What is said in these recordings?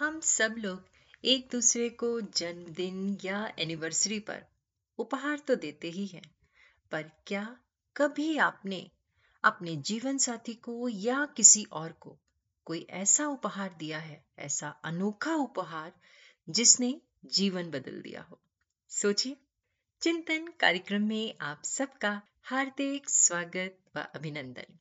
हम सब लोग एक दूसरे को जन्मदिन या एनिवर्सरी पर उपहार तो देते ही हैं, पर क्या कभी आपने अपने जीवन साथी को या किसी और को कोई ऐसा उपहार दिया है, ऐसा अनोखा उपहार जिसने जीवन बदल दिया हो? सोचिए। चिंतन कार्यक्रम में आप सबका हार्दिक स्वागत व अभिनंदन।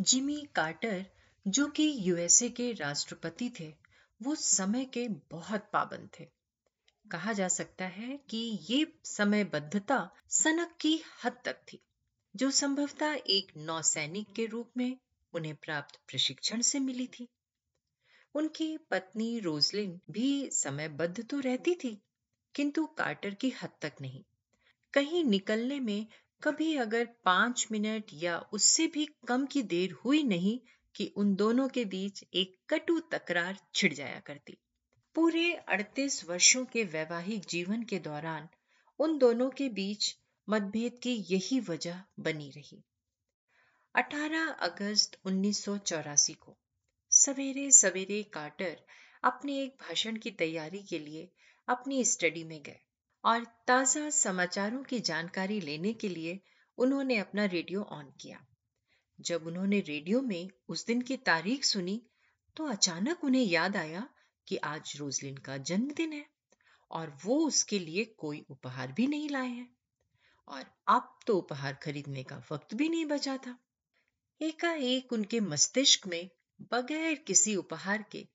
जिमी कार्टर, जो कि यूएसए के राष्ट्रपति थे वो समय के बहुत पाबंद थे। कहा जा सकता है कि ये समयबद्धता सनक की हद तक थी, जो संभवतः एक नौसैनिक के रूप में उन्हें प्राप्त प्रशिक्षण से मिली थी। उनकी पत्नी रोजलिन भी समयबद्ध तो रहती थी, किंतु कार्टर की हद तक नहीं। कहीं निकलने में कभी अगर पाँच मिनट या उससे भी कम की देर हुई नहीं कि उन दोनों के बीच एक कटु तकरार छिड़ जाया करती। पूरे 38 वर्षों के वैवाहिक जीवन के दौरान उन दोनों के बीच मतभेद की यही वजह बनी रही। 18 अगस्त उन्नीस सौ चौरासी को सवेरे सवेरे कार्टर अपने एक भाषण की तैयारी के लिए अपनी स्टडी में गए और ताज़ा समाचारों की जानकारी लेने के लिए उन्होंने अपना रेडियो ऑन किया। जब उन्होंने रेडियो में उस दिन की तारीख सुनी तो अचानक उन्हें याद आया कि आज रोजलिन का जन्मदिन है और वो उसके लिए कोई उपहार भी नहीं लाए हैं। और अब तो उपहार खरीदने का वक्त भी नहीं बचा था। एकाएक उनके मस्तिष्क में बगैर किसी उपहार के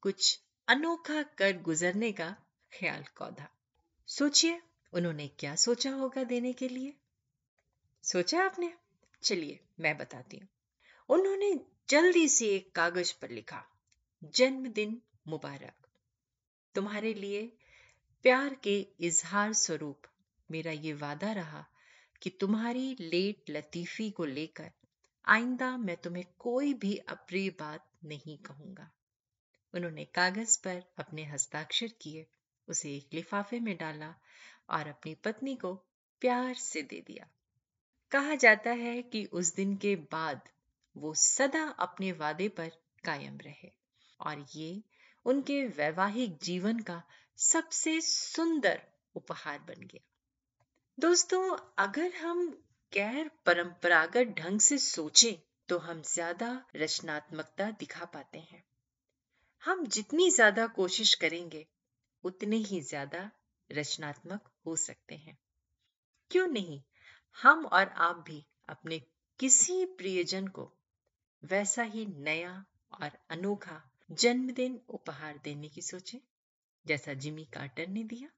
कुछ अनोखा कर गुजरने का ख्याल कौधा। सोचिए, उन्होंने क्या सोचा होगा देने के लिए? सोचा आपने? चलिए मैं बताती हूँ। उन्होंने जल्दी से एक कागज़ पर लिखा, जन्मदिन मुबारक। तुम्हारे लिए प्यार के इजहार स्वरूप मेरा ये वादा रहा कि तुम्हारी लेट लतीफी को लेकर आइंदा मैं तुम्हें कोई भी अप्रिय बात नहीं कहूँगा। उन्होंने कागज़ पर अपने हस्ताक्षर किए, उसे एक लिफाफे में डाला और अपनी पत्नी को प्यार से दे दिया। कहा जाता है कि उस दिन के बाद वो सदा अपने वादे पर कायम रहे और ये उनके वैवाहिक जीवन का सबसे सुंदर उपहार बन गया। दोस्तों, अगर हम गैर परंपरागत ढंग से सोचें तो हम ज़्यादा रचनात्मकता दिखा पाते हैं। हम जितनी ज़्यादा कोशिश करेंगे, उतने ही ज़्यादा रचनात्मक हो सकते हैं। क्यों नहीं? हम और आप भी अपने किसी प्रियजन को वैसा ही नया और अनोखा जन्मदिन उपहार देने की सोचे, जैसा जिमी कार्टर ने दिया।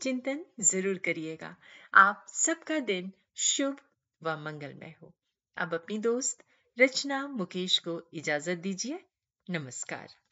चिंतन ज़रूर करिएगा। आप सबका दिन शुभ व मंगलमय हो। अब अपनी दोस्त रचना मुकेश को इजाज़त दीजिए। नमस्कार।